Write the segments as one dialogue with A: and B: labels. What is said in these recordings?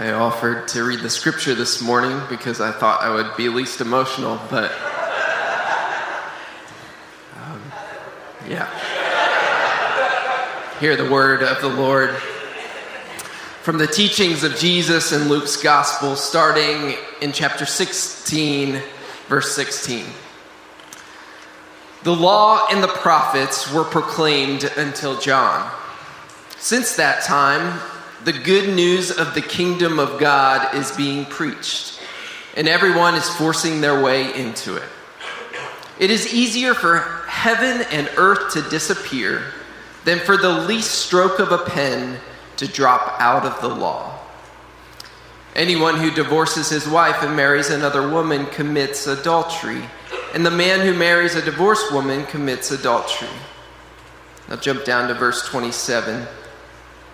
A: I offered to read the scripture this morning because I thought I would be least emotional, but um, yeah. Hear the word of the Lord from the teachings of Jesus in Luke's gospel, starting in chapter 16, verse 16. The law and the prophets were proclaimed until John. Since that time, the good news of the kingdom of God is being preached, and everyone is forcing their way into it. It is easier for heaven and earth to disappear than for the least stroke of a pen to drop out of the law. Anyone who divorces his wife and marries another woman commits adultery and the man who marries a divorced woman commits adultery. Now jump down to verse 27.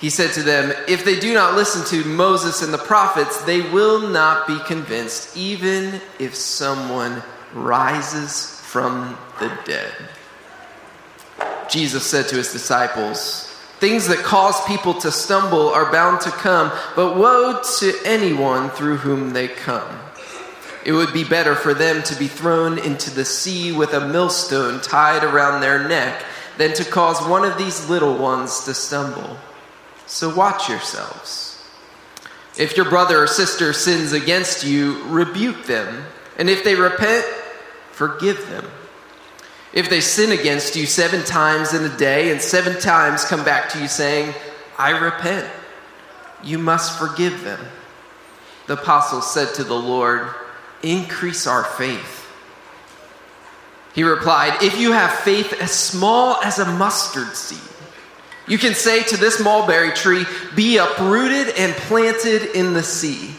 A: He said to them, If they do not listen to Moses and the prophets, they will not be convinced, even if someone rises from the dead. Jesus said to his disciples, Things that cause people to stumble are bound to come, but woe to anyone through whom they come. It would be better for them to be thrown into the sea with a millstone tied around their neck than to cause one of these little ones to stumble. So watch yourselves. If your brother or sister sins against you, rebuke them. And if they repent, forgive them. If they sin against you seven times in a day and seven times come back to you saying, I repent, you must forgive them. The apostles said to the Lord, increase our faith. He replied, If you have faith as small as a mustard seed, you can say to this mulberry tree, Be uprooted and planted in the sea,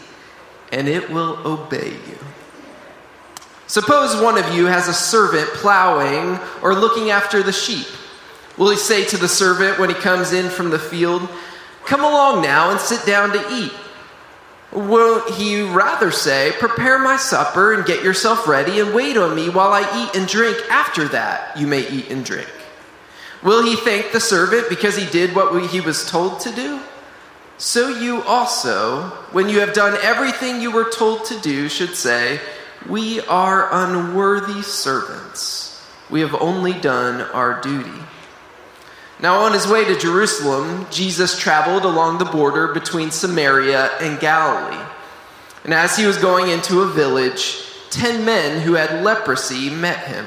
A: and it will obey you. Suppose one of you has a servant plowing or looking after the sheep. Will he say to the servant when he comes in from the field, Come along now and sit down to eat? Won't he rather say, Prepare my supper and get yourself ready and wait on me while I eat and drink? After that, you may eat and drink. Will he thank the servant because he did what he was told to do? So you also, when you have done everything you were told to do, should say, We are unworthy servants. We have only done our duty. Now, on his way to Jerusalem, Jesus traveled along the border between Samaria and Galilee. And as he was going into a village, ten men who had leprosy met him.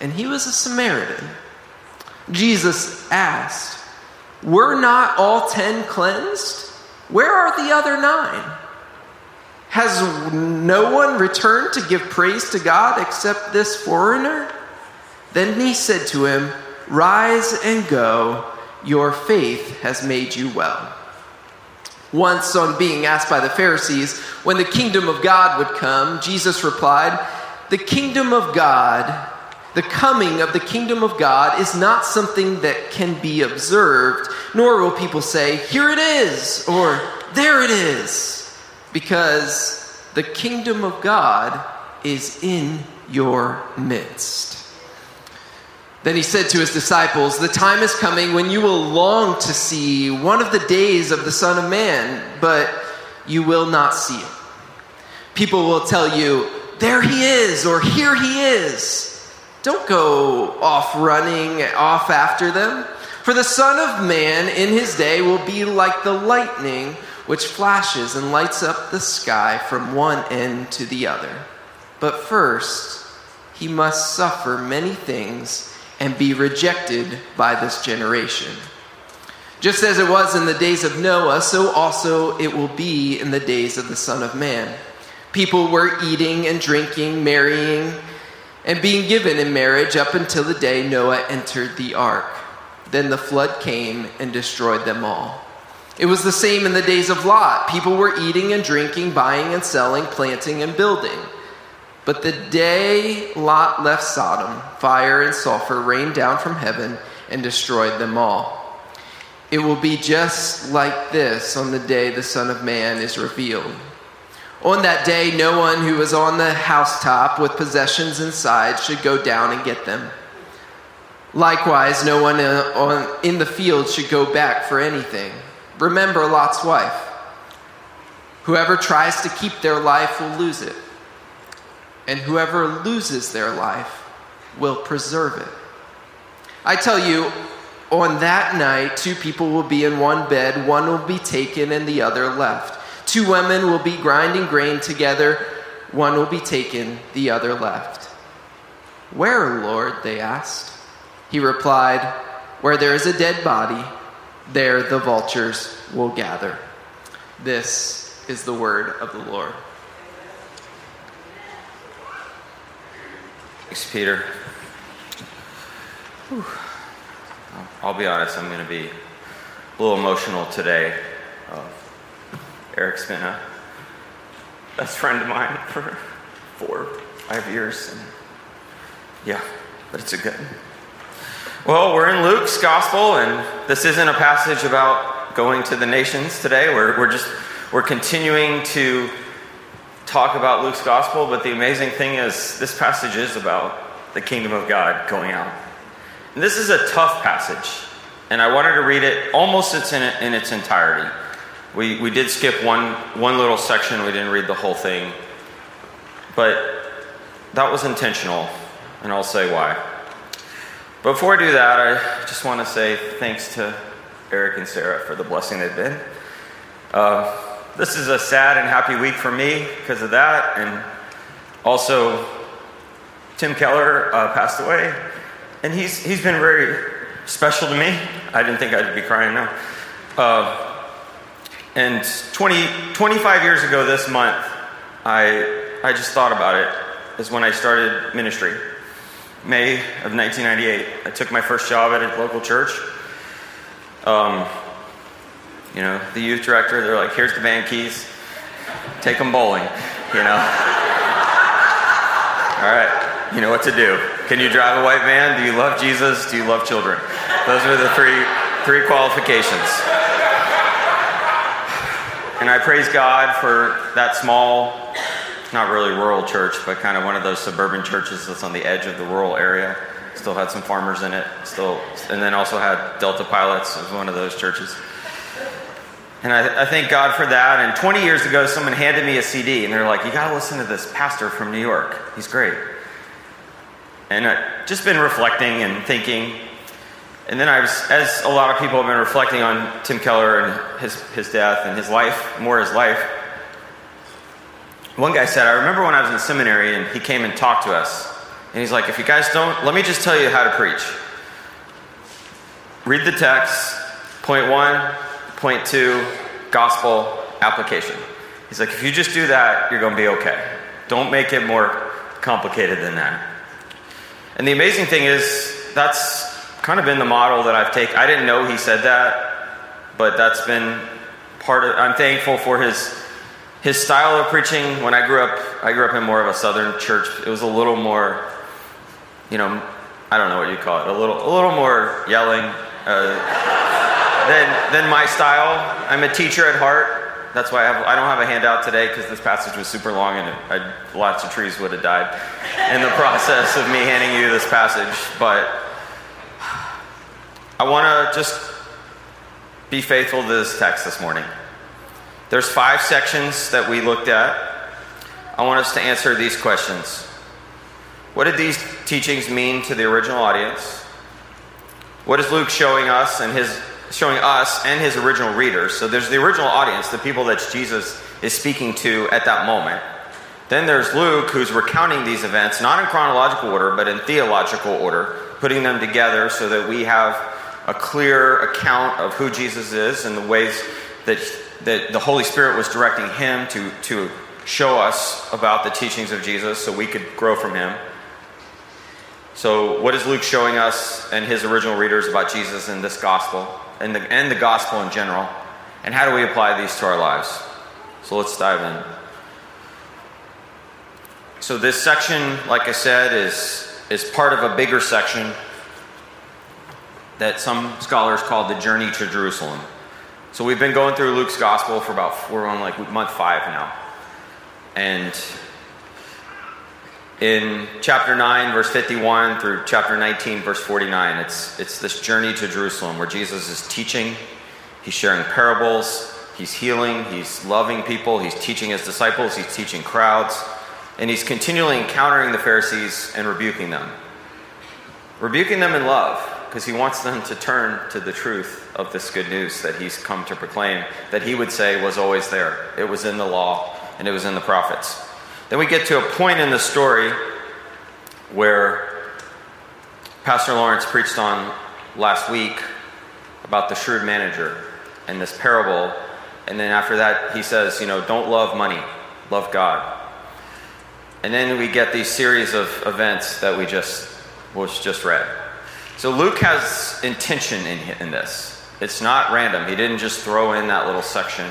A: And he was a Samaritan. Jesus asked, Were not all ten cleansed? Where are the other nine? Has no one returned to give praise to God except this foreigner? Then he said to him, Rise and go your faith has made you well. Once, on being asked by the Pharisees when the kingdom of God would come, Jesus replied, The kingdom of God, the coming of the kingdom of God, is not something that can be observed, nor will people say, Here it is, or There it is, because the kingdom of God is in your midst. Then he said to his disciples, The time is coming when you will long to see one of the days of the Son of Man, but you will not see it. People will tell you, There he is, or Here he is. Don't go off running off after them. For the Son of Man in his day will be like the lightning which flashes and lights up the sky from one end to the other. But first, he must suffer many things and be rejected by this generation. Just as it was in the days of Noah, so also it will be in the days of the Son of Man. People were eating and drinking, marrying, and being given in marriage up until the day Noah entered the ark. Then the flood came and destroyed them all. It was the same in the days of Lot. People were eating and drinking, buying and selling, planting and building. But the day Lot left Sodom, fire and sulfur rained down from heaven and destroyed them all. It will be just like this on the day the Son of Man is revealed. On that day, no one who is on the housetop with possessions inside should go down and get them. Likewise, no one uh, in the field should go back for anything. Remember Lot's wife. Whoever tries to keep their life will lose it and whoever loses their life will preserve it. I tell you, on that night, two people will be in one bed, one will be taken and the other left. Two women will be grinding grain together, one will be taken, the other left. Where, Lord? they asked. He replied, Where there is a dead body, there the vultures will gather. This is the word of the Lord.
B: Thanks, Peter. Whew. I'll be honest, I'm going to be a little emotional today. Uh, Eric's been a best friend of mine for four, five years. And yeah, but it's a good. Well, we're in Luke's gospel, and this isn't a passage about going to the nations today. We're, we're just we're continuing to talk about Luke's gospel, but the amazing thing is, this passage is about the kingdom of God going out. And this is a tough passage, and I wanted to read it almost in, in its entirety. We, we did skip one, one little section, we didn't read the whole thing, but that was intentional, and I'll say why. Before I do that, I just want to say thanks to Eric and Sarah for the blessing they've been. Uh, this is a sad and happy week for me because of that. And also, Tim Keller uh, passed away. And he's, he's been very special to me. I didn't think I'd be crying now. Uh, and 20, 25 years ago this month, I, I just thought about it, is when I started ministry. May of 1998. I took my first job at a local church. Um, you know, the youth director, they're like, here's the band keys, take them bowling, you know. All right, you know what to do. Can you drive a white van? Do you love Jesus? Do you love children? Those are the three, three qualifications. And I praise God for that small, not really rural church, but kind of one of those suburban churches that's on the edge of the rural area. Still had some farmers in it, still, and then also had Delta Pilots as one of those churches. And I, I, thank God for that. And 20 years ago, someone handed me a CD, and they're like, You got to listen to this pastor from New York. He's great. And I've just been reflecting and thinking. And then I was, as a lot of people have been reflecting on Tim Keller and his, his death and his life, more his life. One guy said, I remember when I was in seminary and he came and talked to us. And he's like, If you guys don't, let me just tell you how to preach. Read the text, point one, Point two, gospel application. He's like, if you just do that, you're going to be okay. Don't make it more complicated than that. And the amazing thing is, that's kind of been the model that I've taken. I didn't know he said that, but that's been part of. I'm thankful for his his style of preaching. When I grew up, I grew up in more of a southern church. It was a little more, you know, I don't know what you call it. A little a little more yelling. Uh, than, than my style. I'm a teacher at heart. That's why I, have, I don't have a handout today because this passage was super long and it, I, lots of trees would have died in the process of me handing you this passage. But I want to just be faithful to this text this morning. There's five sections that we looked at. I want us to answer these questions. What did these teachings mean to the original audience? What is Luke showing us in his showing us and his original readers. So there's the original audience, the people that Jesus is speaking to at that moment. Then there's Luke, who's recounting these events, not in chronological order, but in theological order, putting them together so that we have a clear account of who Jesus is and the ways that, that the Holy Spirit was directing him to, to show us about the teachings of Jesus so we could grow from him. So, what is Luke showing us and his original readers about Jesus in this gospel and the, and the gospel in general? And how do we apply these to our lives? So, let's dive in. So, this section, like I said, is, is part of a bigger section that some scholars call the journey to Jerusalem. So, we've been going through Luke's gospel for about, we're on like month five now. And in chapter 9 verse 51 through chapter 19 verse 49 it's, it's this journey to jerusalem where jesus is teaching he's sharing parables he's healing he's loving people he's teaching his disciples he's teaching crowds and he's continually encountering the pharisees and rebuking them rebuking them in love because he wants them to turn to the truth of this good news that he's come to proclaim that he would say was always there it was in the law and it was in the prophets then we get to a point in the story where Pastor Lawrence preached on last week about the shrewd manager and this parable. And then after that, he says, you know, don't love money, love God. And then we get these series of events that we just was just read. So Luke has intention in, in this. It's not random. He didn't just throw in that little section.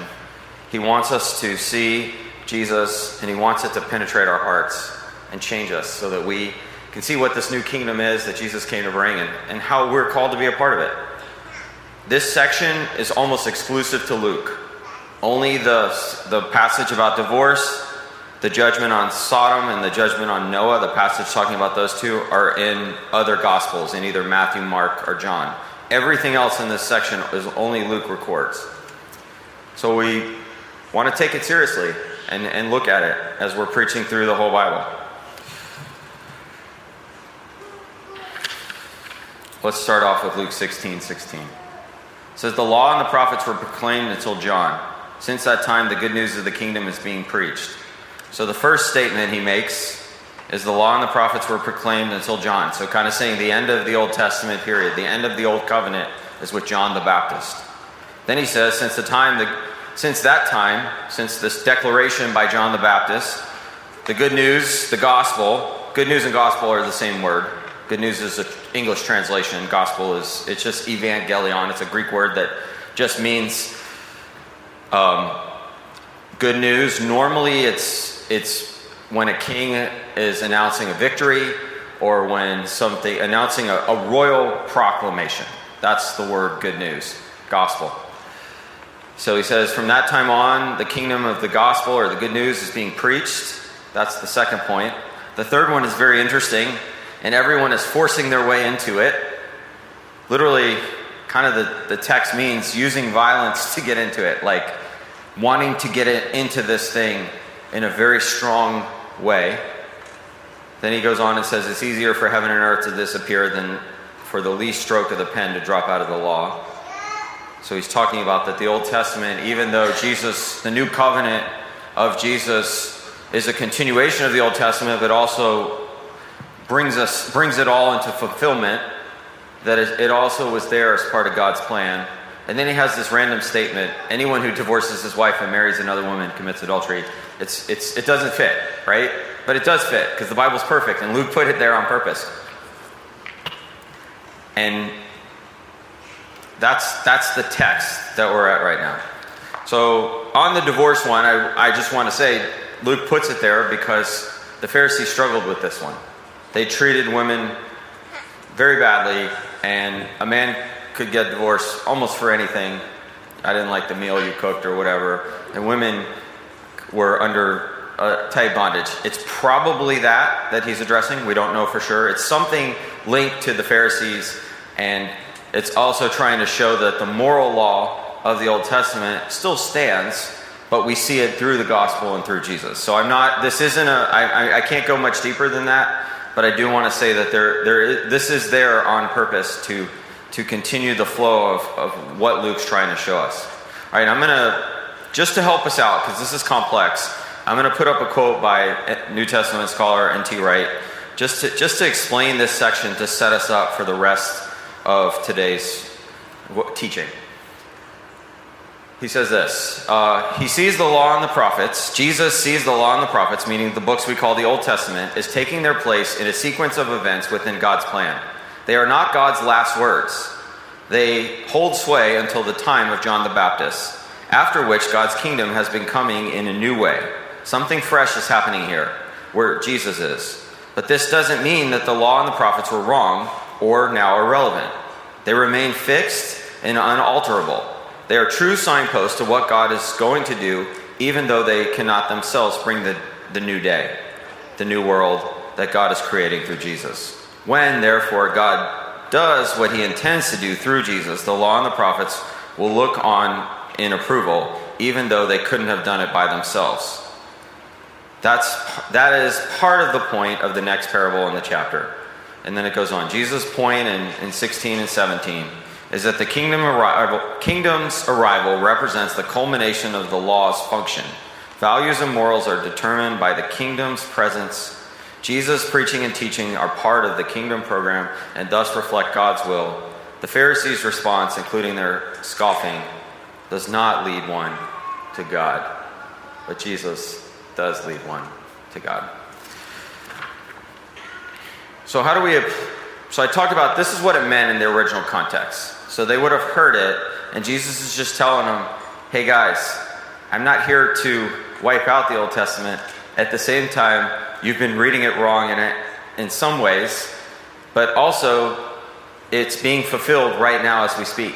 B: He wants us to see Jesus, and He wants it to penetrate our hearts and change us so that we can see what this new kingdom is that Jesus came to bring and, and how we're called to be a part of it. This section is almost exclusive to Luke. Only the, the passage about divorce, the judgment on Sodom, and the judgment on Noah, the passage talking about those two, are in other Gospels, in either Matthew, Mark, or John. Everything else in this section is only Luke records. So we want to take it seriously and, and look at it as we're preaching through the whole Bible. Let's start off with Luke 16 16. It says, The law and the prophets were proclaimed until John. Since that time, the good news of the kingdom is being preached. So the first statement he makes is the law and the prophets were proclaimed until John. So, kind of saying the end of the Old Testament period, the end of the Old Covenant is with John the Baptist. Then he says, Since the time the since that time, since this declaration by John the Baptist, the good news, the gospel, good news and gospel are the same word. Good news is an English translation. Gospel is it's just evangelion. It's a Greek word that just means um, good news. Normally, it's it's when a king is announcing a victory or when something announcing a, a royal proclamation. That's the word good news, gospel. So he says, from that time on, the kingdom of the gospel or the good news is being preached. That's the second point. The third one is very interesting, and everyone is forcing their way into it. Literally, kind of the, the text means using violence to get into it, like wanting to get it into this thing in a very strong way. Then he goes on and says, It's easier for heaven and earth to disappear than for the least stroke of the pen to drop out of the law. So he's talking about that the Old Testament, even though Jesus, the new covenant of Jesus, is a continuation of the Old Testament, but also brings us brings it all into fulfillment. That it also was there as part of God's plan. And then he has this random statement: anyone who divorces his wife and marries another woman commits adultery. It's it's it doesn't fit, right? But it does fit because the Bible's perfect, and Luke put it there on purpose. And that's, that's the text that we're at right now. So, on the divorce one, I, I just want to say Luke puts it there because the Pharisees struggled with this one. They treated women very badly, and a man could get divorced almost for anything. I didn't like the meal you cooked or whatever. And women were under a tight bondage. It's probably that that he's addressing. We don't know for sure. It's something linked to the Pharisees and it's also trying to show that the moral law of the Old Testament still stands, but we see it through the gospel and through Jesus. So I'm not, this isn't a, I, I can't go much deeper than that, but I do want to say that there, there is, this is there on purpose to, to continue the flow of, of what Luke's trying to show us. All right, I'm going to, just to help us out, because this is complex, I'm going to put up a quote by New Testament scholar N.T. Wright just to, just to explain this section to set us up for the rest of today's teaching. He says this uh, He sees the law and the prophets. Jesus sees the law and the prophets, meaning the books we call the Old Testament, is taking their place in a sequence of events within God's plan. They are not God's last words, they hold sway until the time of John the Baptist, after which God's kingdom has been coming in a new way. Something fresh is happening here, where Jesus is. But this doesn't mean that the law and the prophets were wrong or now irrelevant. They remain fixed and unalterable. They are true signposts to what God is going to do, even though they cannot themselves bring the, the new day, the new world that God is creating through Jesus. When, therefore, God does what he intends to do through Jesus, the law and the prophets will look on in approval, even though they couldn't have done it by themselves. That's, that is part of the point of the next parable in the chapter. And then it goes on. Jesus' point in, in 16 and 17 is that the kingdom arrival, kingdom's arrival represents the culmination of the law's function. Values and morals are determined by the kingdom's presence. Jesus' preaching and teaching are part of the kingdom program and thus reflect God's will. The Pharisees' response, including their scoffing, does not lead one to God, but Jesus does lead one to God. So, how do we. Have so, I talked about this is what it meant in the original context. So they would have heard it, and Jesus is just telling them, hey guys, I'm not here to wipe out the Old Testament. At the same time, you've been reading it wrong in, it, in some ways, but also it's being fulfilled right now as we speak.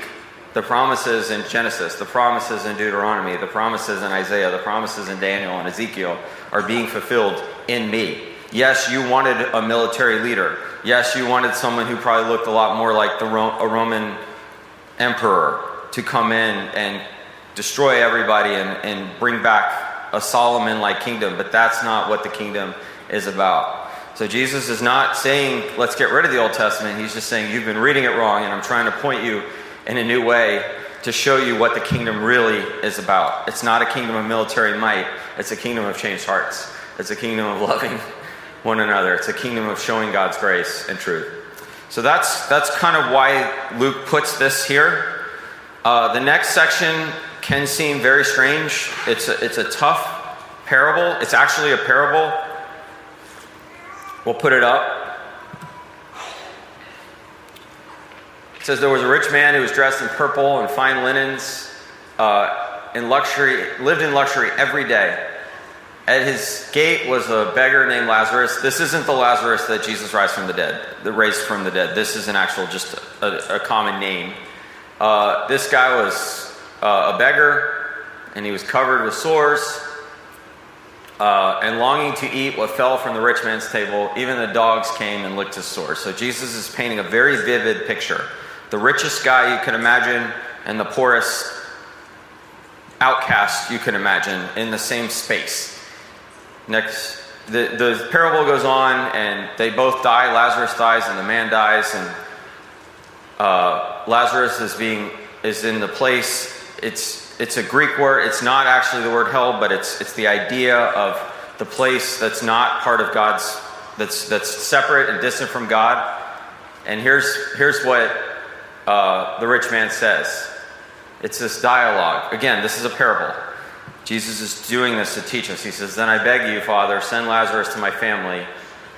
B: The promises in Genesis, the promises in Deuteronomy, the promises in Isaiah, the promises in Daniel and Ezekiel are being fulfilled in me. Yes, you wanted a military leader. Yes, you wanted someone who probably looked a lot more like the Ro- a Roman emperor to come in and destroy everybody and, and bring back a Solomon like kingdom, but that's not what the kingdom is about. So Jesus is not saying, let's get rid of the Old Testament. He's just saying, you've been reading it wrong, and I'm trying to point you in a new way to show you what the kingdom really is about. It's not a kingdom of military might, it's a kingdom of changed hearts. It's a kingdom of loving one another. It's a kingdom of showing God's grace and truth. So that's, that's kind of why Luke puts this here. Uh, the next section can seem very strange. It's a, it's a tough parable. It's actually a parable. We'll put it up. It says there was a rich man who was dressed in purple and fine linens, uh, in luxury, lived in luxury every day. At his gate was a beggar named Lazarus. This isn't the Lazarus that Jesus raised from the dead, the raised from the dead. This is an actual, just a, a common name. Uh, this guy was uh, a beggar, and he was covered with sores, uh, and longing to eat what fell from the rich man's table. Even the dogs came and licked his sores. So Jesus is painting a very vivid picture. The richest guy you can imagine, and the poorest outcast you can imagine in the same space. Next, the, the parable goes on, and they both die. Lazarus dies, and the man dies, and uh, Lazarus is being is in the place. It's it's a Greek word. It's not actually the word hell, but it's it's the idea of the place that's not part of God's that's that's separate and distant from God. And here's here's what uh, the rich man says. It's this dialogue. Again, this is a parable. Jesus is doing this to teach us. He says, Then I beg you, Father, send Lazarus to my family.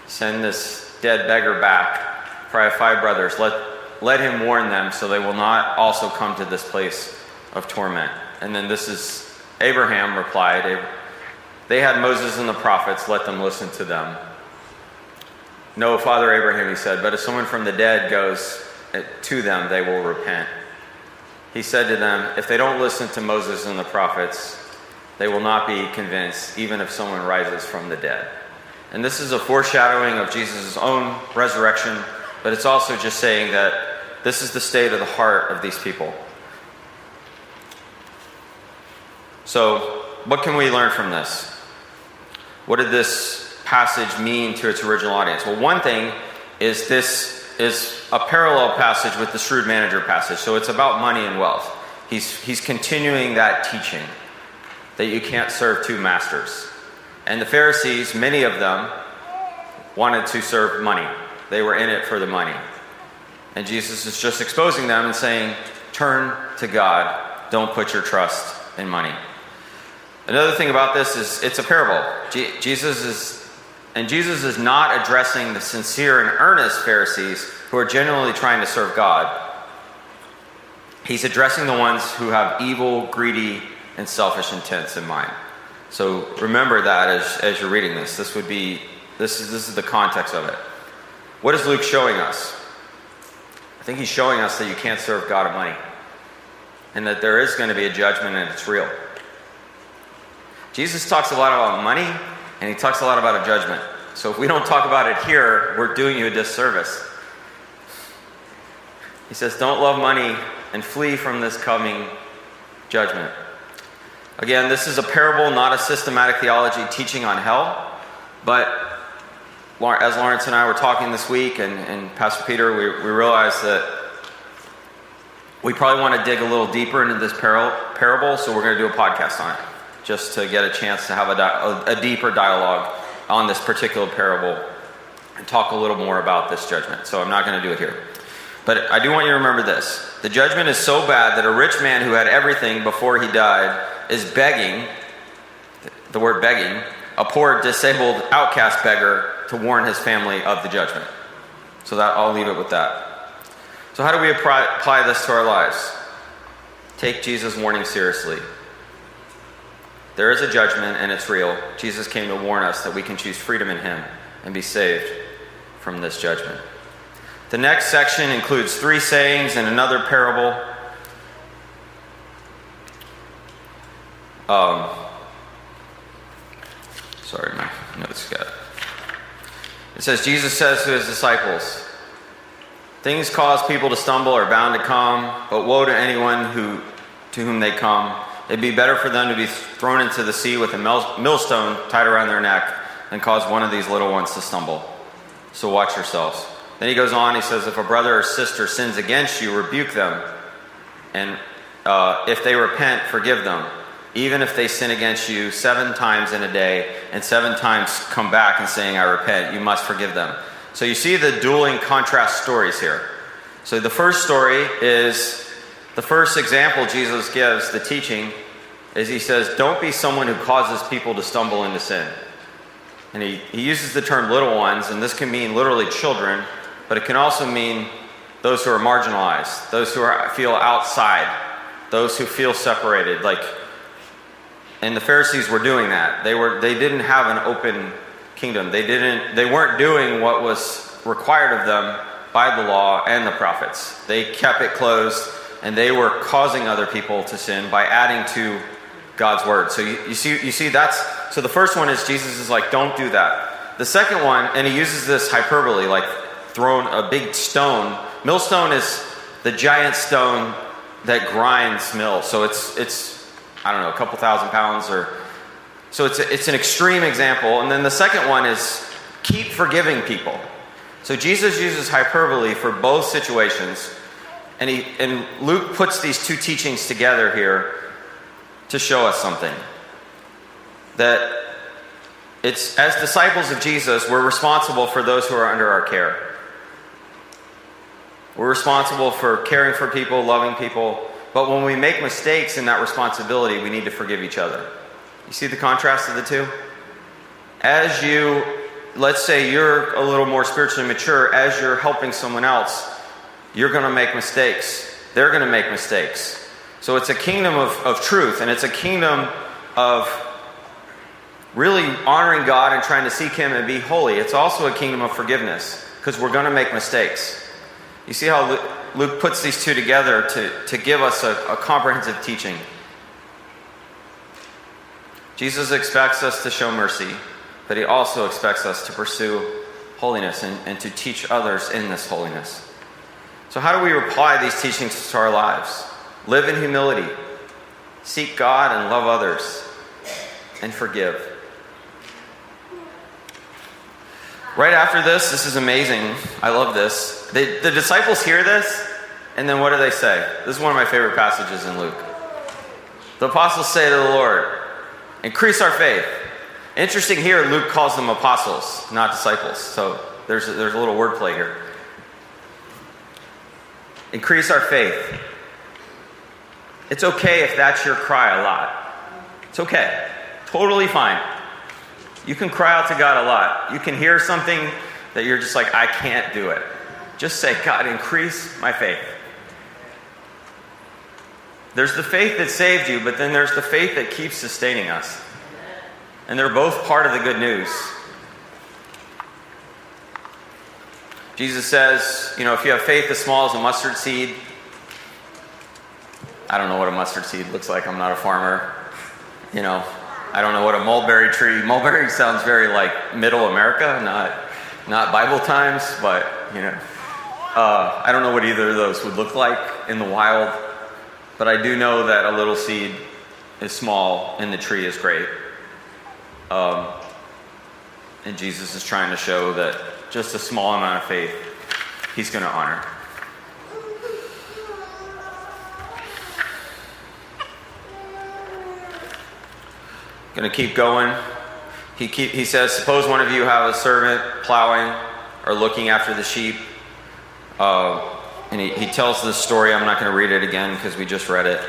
B: Send this dead beggar back. For I have five brothers. Let, let him warn them so they will not also come to this place of torment. And then this is Abraham replied, They had Moses and the prophets. Let them listen to them. No, Father Abraham, he said, but if someone from the dead goes eh, to them, they will repent. He said to them, If they don't listen to Moses and the prophets, they will not be convinced, even if someone rises from the dead. And this is a foreshadowing of Jesus' own resurrection, but it's also just saying that this is the state of the heart of these people. So, what can we learn from this? What did this passage mean to its original audience? Well, one thing is this is a parallel passage with the shrewd manager passage. So it's about money and wealth. He's, he's continuing that teaching that you can't serve two masters. And the Pharisees, many of them, wanted to serve money. They were in it for the money. And Jesus is just exposing them and saying, Turn to God. Don't put your trust in money. Another thing about this is it's a parable. Je- Jesus is, and Jesus is not addressing the sincere and earnest Pharisees who are genuinely trying to serve God. He's addressing the ones who have evil, greedy, and selfish intents in mind. So remember that as, as you're reading this. This would be this is this is the context of it. What is Luke showing us? I think he's showing us that you can't serve God of money. And that there is going to be a judgment and it's real. Jesus talks a lot about money and he talks a lot about a judgment. So if we don't talk about it here, we're doing you a disservice. He says, Don't love money and flee from this coming judgment. Again, this is a parable, not a systematic theology teaching on hell. But as Lawrence and I were talking this week, and, and Pastor Peter, we, we realized that we probably want to dig a little deeper into this parable, so we're going to do a podcast on it, just to get a chance to have a, di- a deeper dialogue on this particular parable and talk a little more about this judgment. So I'm not going to do it here. But I do want you to remember this. The judgment is so bad that a rich man who had everything before he died is begging, the word begging, a poor, disabled, outcast beggar to warn his family of the judgment. So that I'll leave it with that. So how do we apply, apply this to our lives? Take Jesus' warning seriously. There is a judgment and it's real. Jesus came to warn us that we can choose freedom in him and be saved from this judgment. The next section includes three sayings and another parable Um, sorry, my notes got. It says Jesus says to his disciples, "Things cause people to stumble are bound to come, but woe to anyone who to whom they come. It'd be better for them to be thrown into the sea with a millstone tied around their neck than cause one of these little ones to stumble. So watch yourselves." Then he goes on. He says, "If a brother or sister sins against you, rebuke them, and uh, if they repent, forgive them." even if they sin against you seven times in a day and seven times come back and saying, I repent, you must forgive them. So you see the dueling contrast stories here. So the first story is the first example Jesus gives, the teaching, is he says, Don't be someone who causes people to stumble into sin. And he, he uses the term little ones, and this can mean literally children, but it can also mean those who are marginalized, those who are, feel outside, those who feel separated, like and the Pharisees were doing that. They were they didn't have an open kingdom. They didn't they weren't doing what was required of them by the law and the prophets. They kept it closed and they were causing other people to sin by adding to God's word. So you, you see you see that's so the first one is Jesus is like don't do that. The second one and he uses this hyperbole like thrown a big stone. Millstone is the giant stone that grinds mill. So it's it's I don't know, a couple thousand pounds or so it's, a, it's an extreme example. And then the second one is keep forgiving people. So Jesus uses hyperbole for both situations. And, he, and Luke puts these two teachings together here to show us something. That it's as disciples of Jesus, we're responsible for those who are under our care. We're responsible for caring for people, loving people, but when we make mistakes in that responsibility, we need to forgive each other. You see the contrast of the two? As you, let's say you're a little more spiritually mature, as you're helping someone else, you're going to make mistakes. They're going to make mistakes. So it's a kingdom of, of truth, and it's a kingdom of really honoring God and trying to seek Him and be holy. It's also a kingdom of forgiveness because we're going to make mistakes. You see how Luke puts these two together to, to give us a, a comprehensive teaching. Jesus expects us to show mercy, but he also expects us to pursue holiness and, and to teach others in this holiness. So, how do we apply these teachings to our lives? Live in humility, seek God and love others, and forgive. Right after this, this is amazing. I love this. The disciples hear this, and then what do they say? This is one of my favorite passages in Luke. The apostles say to the Lord, Increase our faith. Interesting here, Luke calls them apostles, not disciples. So there's a, there's a little wordplay here. Increase our faith. It's okay if that's your cry a lot. It's okay. Totally fine. You can cry out to God a lot. You can hear something that you're just like, I can't do it. Just say, God, increase my faith. There's the faith that saved you, but then there's the faith that keeps sustaining us. And they're both part of the good news. Jesus says, you know, if you have faith as small as a mustard seed, I don't know what a mustard seed looks like. I'm not a farmer. You know, I don't know what a mulberry tree. Mulberry sounds very like middle America, not not Bible times, but you know, uh, I don't know what either of those would look like in the wild. But I do know that a little seed is small and the tree is great. Um, and Jesus is trying to show that just a small amount of faith, he's going to honor. Going to keep going. He, keep, he says, Suppose one of you have a servant plowing or looking after the sheep. Uh, and he, he tells this story. I'm not going to read it again because we just read it.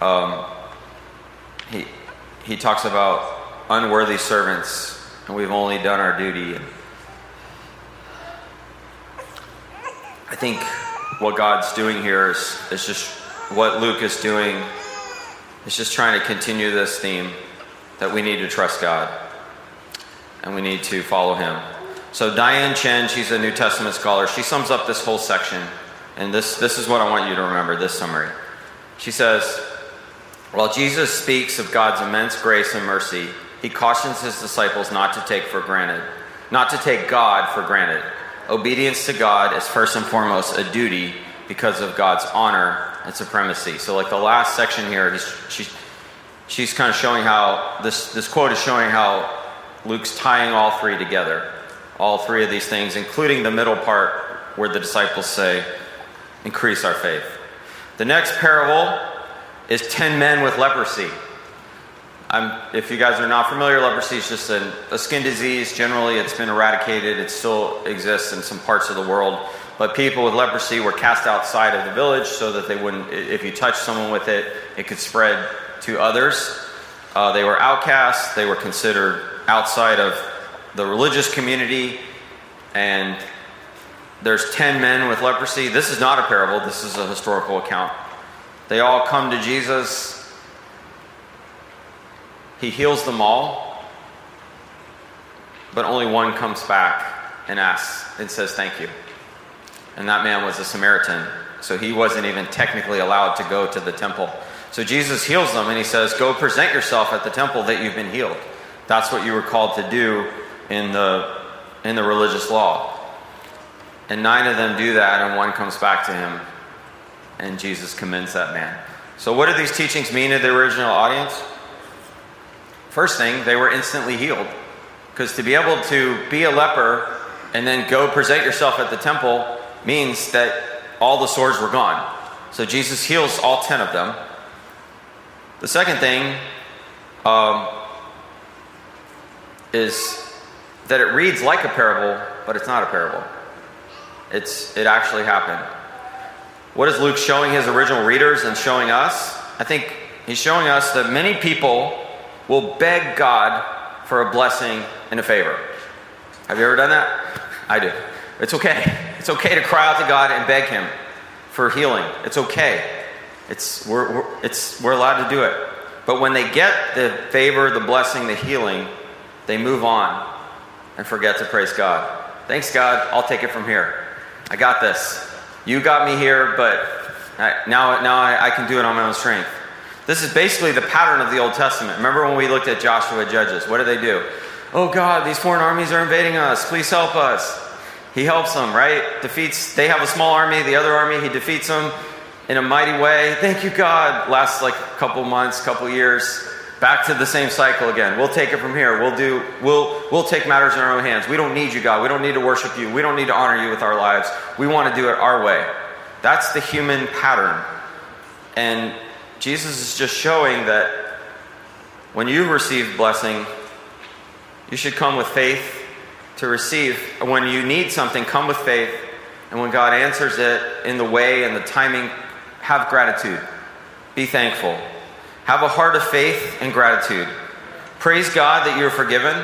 B: Um, he, he talks about unworthy servants, and we've only done our duty. I think what God's doing here is, is just what Luke is doing is just trying to continue this theme that we need to trust God and we need to follow Him. So Diane Chen, she's a New Testament scholar. She sums up this whole section, and this, this is what I want you to remember, this summary. She says, While Jesus speaks of God's immense grace and mercy, he cautions his disciples not to take for granted, not to take God for granted. Obedience to God is first and foremost a duty because of God's honor and supremacy. So, like the last section here, she's, she's kind of showing how this, this quote is showing how Luke's tying all three together all three of these things, including the middle part where the disciples say, Increase our faith. The next parable is 10 men with leprosy. I'm, if you guys are not familiar, leprosy is just a, a skin disease. Generally, it's been eradicated. It still exists in some parts of the world. But people with leprosy were cast outside of the village so that they wouldn't, if you touched someone with it, it could spread to others. Uh, they were outcasts. They were considered outside of the religious community, and there's 10 men with leprosy. This is not a parable, this is a historical account. They all come to Jesus. He heals them all, but only one comes back and asks and says, Thank you. And that man was a Samaritan, so he wasn't even technically allowed to go to the temple. So Jesus heals them and he says, Go present yourself at the temple that you've been healed. That's what you were called to do in the, in the religious law. And nine of them do that, and one comes back to him, and Jesus commends that man. So, what do these teachings mean to the original audience? First thing, they were instantly healed. Because to be able to be a leper and then go present yourself at the temple means that all the sores were gone. So Jesus heals all 10 of them. The second thing um, is that it reads like a parable, but it's not a parable. It's, it actually happened. What is Luke showing his original readers and showing us? I think he's showing us that many people will beg God for a blessing and a favor. Have you ever done that? I do. It's okay. It's okay to cry out to God and beg Him for healing. It's okay. It's, we're, we're, it's, we're allowed to do it. But when they get the favor, the blessing, the healing, they move on and forget to praise God. Thanks, God. I'll take it from here. I got this. You got me here, but I, now, now I, I can do it on my own strength. This is basically the pattern of the Old Testament. Remember when we looked at Joshua Judges? What do they do? Oh God, these foreign armies are invading us. Please help us. He helps them, right? Defeats, they have a small army, the other army, he defeats them in a mighty way. Thank you, God. Lasts like a couple months, couple years. Back to the same cycle again. We'll take it from here. We'll do we'll we'll take matters in our own hands. We don't need you, God. We don't need to worship you. We don't need to honor you with our lives. We want to do it our way. That's the human pattern. And Jesus is just showing that when you receive blessing, You should come with faith to receive. When you need something, come with faith. And when God answers it in the way and the timing, have gratitude. Be thankful. Have a heart of faith and gratitude. Praise God that you're forgiven.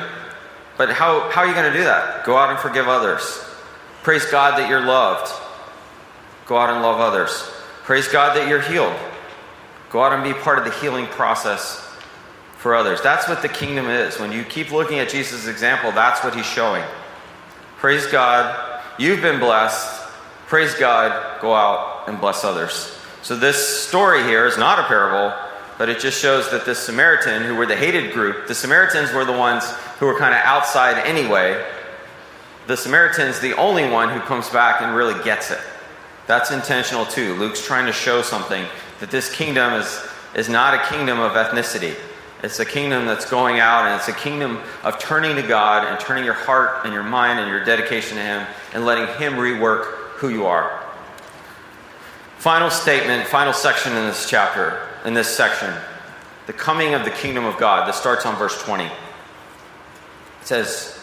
B: But how, how are you going to do that? Go out and forgive others. Praise God that you're loved. Go out and love others. Praise God that you're healed. Go out and be part of the healing process for others. That's what the kingdom is. When you keep looking at Jesus' example, that's what he's showing. Praise God. You've been blessed. Praise God. Go out and bless others. So, this story here is not a parable, but it just shows that this Samaritan, who were the hated group, the Samaritans were the ones who were kind of outside anyway. The Samaritan's the only one who comes back and really gets it. That's intentional too. Luke's trying to show something that this kingdom is, is not a kingdom of ethnicity. It's a kingdom that's going out, and it's a kingdom of turning to God and turning your heart and your mind and your dedication to Him and letting Him rework who you are. Final statement, final section in this chapter, in this section. The coming of the kingdom of God. This starts on verse 20. It says,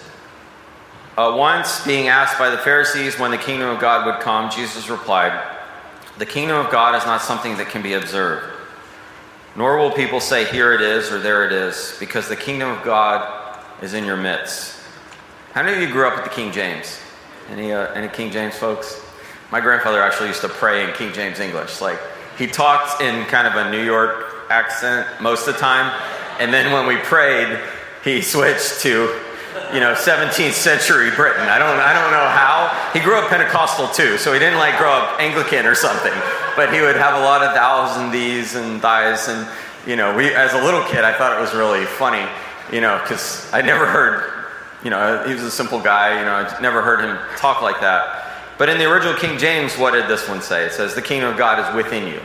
B: uh, Once being asked by the Pharisees when the kingdom of God would come, Jesus replied, The kingdom of God is not something that can be observed. Nor will people say, Here it is or there it is, because the kingdom of God is in your midst. How many of you grew up with the King James? Any, uh, any King James folks? My grandfather actually used to pray in King James English. Like, he talked in kind of a New York accent most of the time, and then when we prayed, he switched to you know 17th century Britain. I don't I don't know how. He grew up Pentecostal too, so he didn't like grow up Anglican or something. But he would have a lot of thous and thees and thys and you know we as a little kid I thought it was really funny you know because I never heard you know he was a simple guy you know I never heard him talk like that. But in the original King James, what did this one say? It says, The kingdom of God is within you.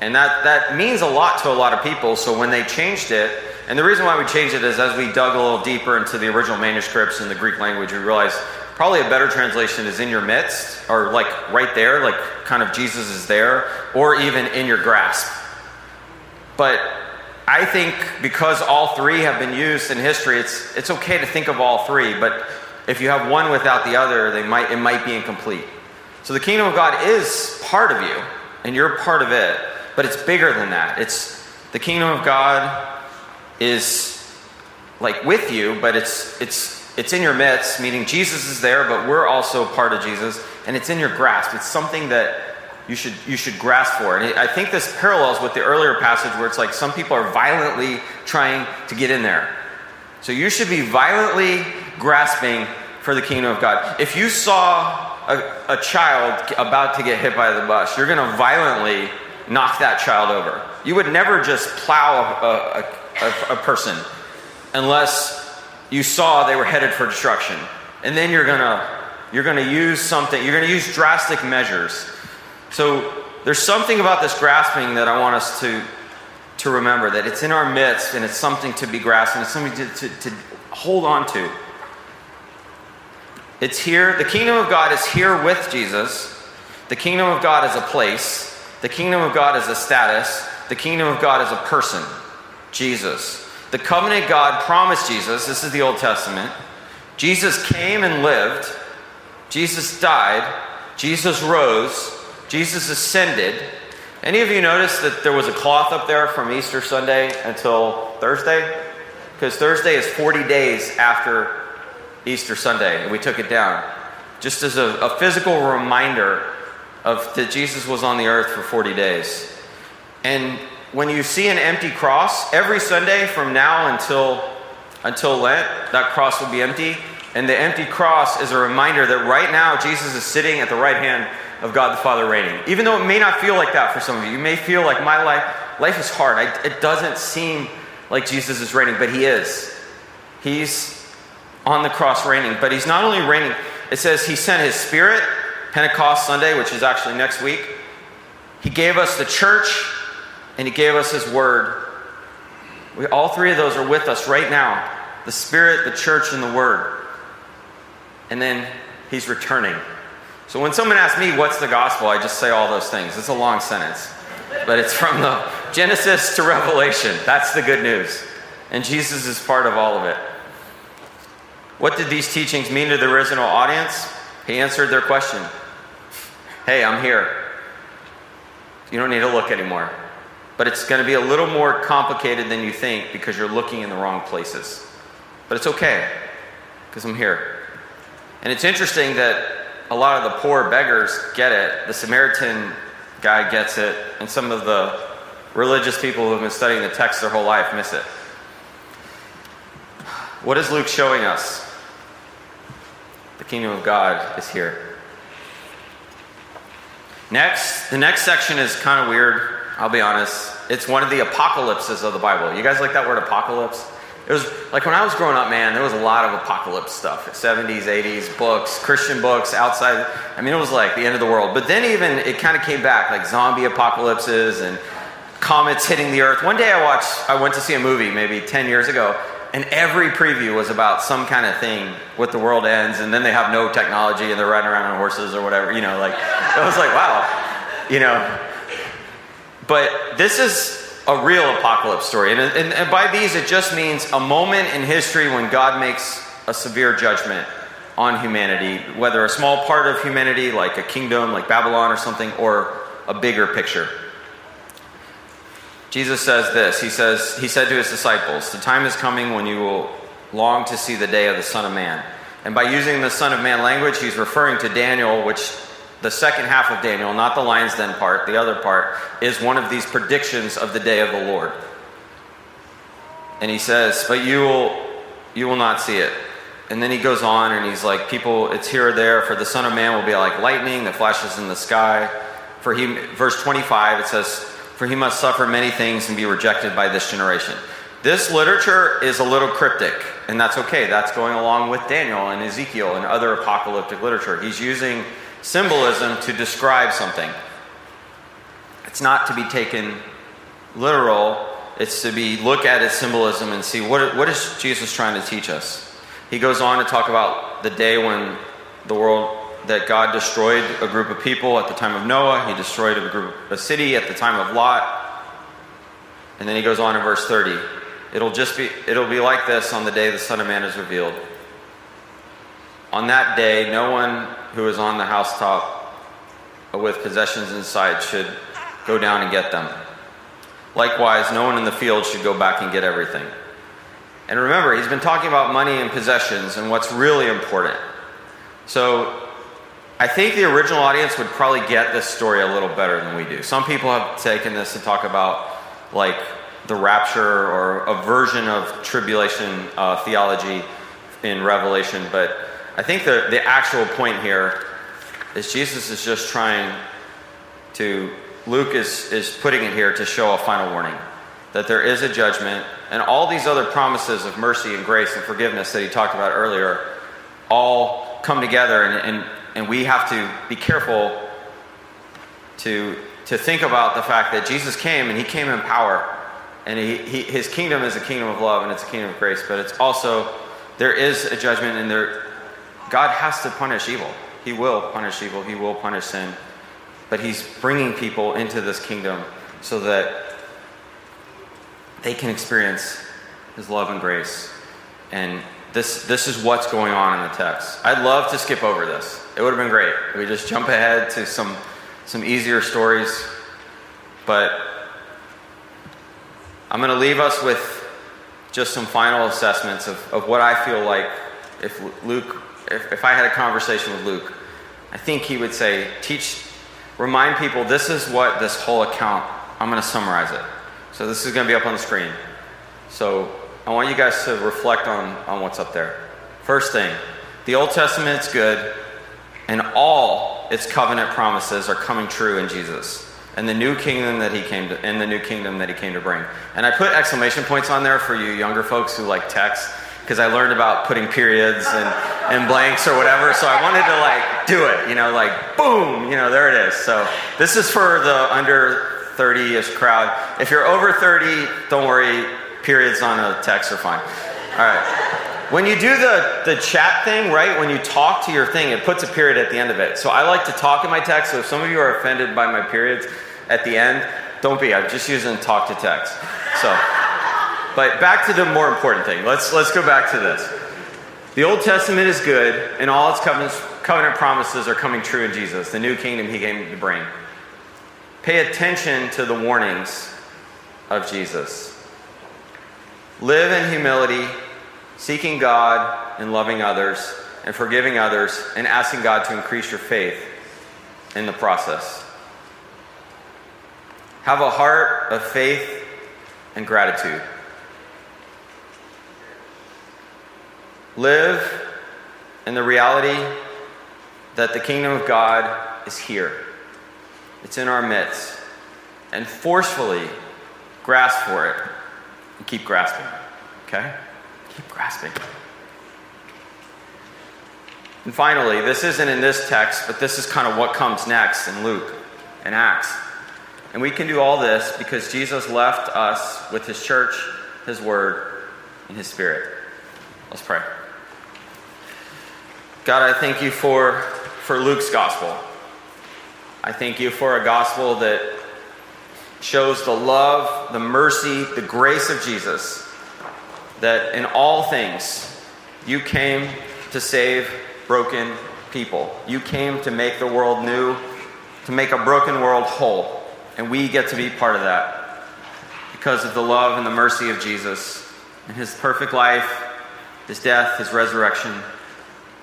B: And that, that means a lot to a lot of people. So when they changed it, and the reason why we changed it is as we dug a little deeper into the original manuscripts in the Greek language, we realized probably a better translation is in your midst, or like right there, like kind of Jesus is there, or even in your grasp. But I think because all three have been used in history, it's, it's okay to think of all three, but if you have one without the other, they might, it might be incomplete. So the kingdom of God is part of you, and you're part of it, but it's bigger than that. It's the kingdom of God is like with you, but it's it's it's in your midst, meaning Jesus is there, but we're also part of Jesus, and it's in your grasp. It's something that you should you should grasp for. And I think this parallels with the earlier passage where it's like some people are violently trying to get in there. So you should be violently grasping for the kingdom of God. If you saw a, a child about to get hit by the bus, you're going to violently knock that child over. You would never just plow a, a a, a person unless you saw they were headed for destruction. And then you're gonna you're gonna use something, you're gonna use drastic measures. So there's something about this grasping that I want us to to remember that it's in our midst and it's something to be grasped and it's something to, to, to hold on to. It's here, the kingdom of God is here with Jesus. The kingdom of God is a place. The kingdom of God is a status. The kingdom of God is a person. Jesus. The covenant God promised Jesus, this is the Old Testament. Jesus came and lived. Jesus died. Jesus rose. Jesus ascended. Any of you notice that there was a cloth up there from Easter Sunday until Thursday? Because Thursday is 40 days after Easter Sunday, and we took it down. Just as a, a physical reminder of that Jesus was on the earth for 40 days. And when you see an empty cross, every Sunday from now until, until Lent, that cross will be empty. And the empty cross is a reminder that right now Jesus is sitting at the right hand of God the Father reigning. Even though it may not feel like that for some of you, you may feel like my life, life is hard. I, it doesn't seem like Jesus is reigning, but he is. He's on the cross reigning, but he's not only reigning, it says he sent his spirit, Pentecost Sunday, which is actually next week. He gave us the church, and He gave us His Word. We, all three of those are with us right now the Spirit, the church, and the Word. And then He's returning. So when someone asks me, What's the gospel? I just say all those things. It's a long sentence, but it's from the Genesis to Revelation. That's the good news. And Jesus is part of all of it. What did these teachings mean to the original audience? He answered their question Hey, I'm here. You don't need to look anymore. But it's going to be a little more complicated than you think because you're looking in the wrong places. But it's okay because I'm here. And it's interesting that a lot of the poor beggars get it. The Samaritan guy gets it. And some of the religious people who have been studying the text their whole life miss it. What is Luke showing us? The kingdom of God is here. Next, the next section is kind of weird. I'll be honest. It's one of the apocalypses of the Bible. You guys like that word apocalypse? It was like when I was growing up, man, there was a lot of apocalypse stuff 70s, 80s, books, Christian books, outside. I mean, it was like the end of the world. But then even it kind of came back, like zombie apocalypses and comets hitting the earth. One day I watched, I went to see a movie maybe 10 years ago, and every preview was about some kind of thing with the world ends, and then they have no technology and they're riding around on horses or whatever. You know, like, I was like, wow, you know, but this is a real apocalypse story. And, and, and, by these, it just means a moment in history when God makes a severe judgment on humanity, whether a small part of humanity, like a kingdom, like Babylon or something, or a bigger picture. Jesus says this. He says, He said to his disciples, The time is coming when you will long to see the day of the Son of Man. And by using the Son of Man language, he's referring to Daniel, which the second half of Daniel, not the lion's den part, the other part, is one of these predictions of the day of the Lord. And he says, But you will you will not see it. And then he goes on and he's like, People, it's here or there, for the Son of Man will be like lightning that flashes in the sky. For he verse 25, it says, For he must suffer many things and be rejected by this generation. This literature is a little cryptic, and that's okay. That's going along with Daniel and Ezekiel and other apocalyptic literature. He's using symbolism to describe something. It's not to be taken literal, it's to be look at its symbolism and see what, what is Jesus trying to teach us. He goes on to talk about the day when the world that God destroyed a group of people at the time of Noah, he destroyed a group a city at the time of Lot. And then he goes on in verse 30. It'll just be it'll be like this on the day the Son of Man is revealed. On that day, no one who is on the housetop with possessions inside should go down and get them. Likewise, no one in the field should go back and get everything. And remember, he's been talking about money and possessions and what's really important. So I think the original audience would probably get this story a little better than we do. Some people have taken this to talk about like the rapture or a version of tribulation uh, theology in Revelation, but I think the, the actual point here is Jesus is just trying to, Luke is, is putting it here to show a final warning that there is a judgment, and all these other promises of mercy and grace and forgiveness that he talked about earlier all come together, and, and, and we have to be careful to, to think about the fact that Jesus came and he came in power, and he, he, his kingdom is a kingdom of love and it's a kingdom of grace, but it's also, there is a judgment, and there, God has to punish evil. He will punish evil, He will punish sin. But He's bringing people into this kingdom so that they can experience His love and grace. And this, this is what's going on in the text. I'd love to skip over this. It would have been great. We just jump ahead to some, some easier stories. But I'm going to leave us with just some final assessments of, of what I feel like if Luke if, if I had a conversation with Luke, I think he would say, teach, remind people this is what this whole account, I'm going to summarize it. So this is going to be up on the screen. So I want you guys to reflect on, on what's up there. First thing, the Old Testament is good, and all its covenant promises are coming true in Jesus and the new kingdom that he came to and the new kingdom that he came to bring. And I put exclamation points on there for you younger folks who like text because I learned about putting periods and, and blanks or whatever. So I wanted to like do it, you know, like boom, you know, there it is. So this is for the under 30 ish crowd. If you're over 30, don't worry, periods on a text are fine. All right. When you do the, the chat thing, right, when you talk to your thing, it puts a period at the end of it. So I like to talk in my text. So if some of you are offended by my periods at the end, don't be. I'm just using talk to text. So. But back to the more important thing. Let's, let's go back to this. The Old Testament is good, and all its covenant, covenant promises are coming true in Jesus, the new kingdom he came to bring. Pay attention to the warnings of Jesus. Live in humility, seeking God and loving others, and forgiving others, and asking God to increase your faith in the process. Have a heart of faith and gratitude. Live in the reality that the kingdom of God is here. It's in our midst. And forcefully grasp for it and keep grasping. Okay? Keep grasping. And finally, this isn't in this text, but this is kind of what comes next in Luke and Acts. And we can do all this because Jesus left us with his church, his word, and his spirit. Let's pray. God, I thank you for, for Luke's gospel. I thank you for a gospel that shows the love, the mercy, the grace of Jesus. That in all things, you came to save broken people. You came to make the world new, to make a broken world whole. And we get to be part of that because of the love and the mercy of Jesus and his perfect life, his death, his resurrection,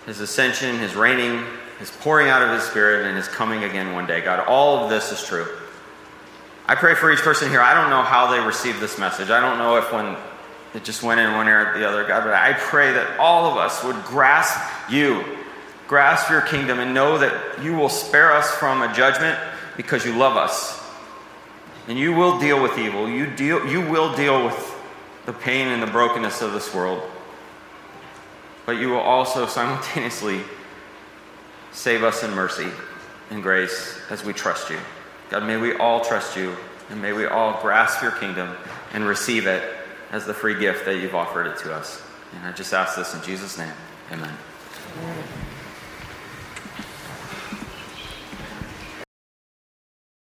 B: his ascension, his reigning, his pouring out of his spirit, and his coming again one day. God, all of this is true. I pray for each person here. I don't know how they received this message. I don't know if when it just went in one ear or the other, God, but I pray that all of us would grasp you, grasp your kingdom, and know that you will spare us from a judgment because you love us. And you will deal with evil. You, deal, you will deal with the pain and the brokenness of this world. But you will also simultaneously save us in mercy and grace as we trust you. God, may we all trust you, and may we all grasp your kingdom and receive it as the free gift that you've offered it to us. And I just ask this in Jesus' name. Amen.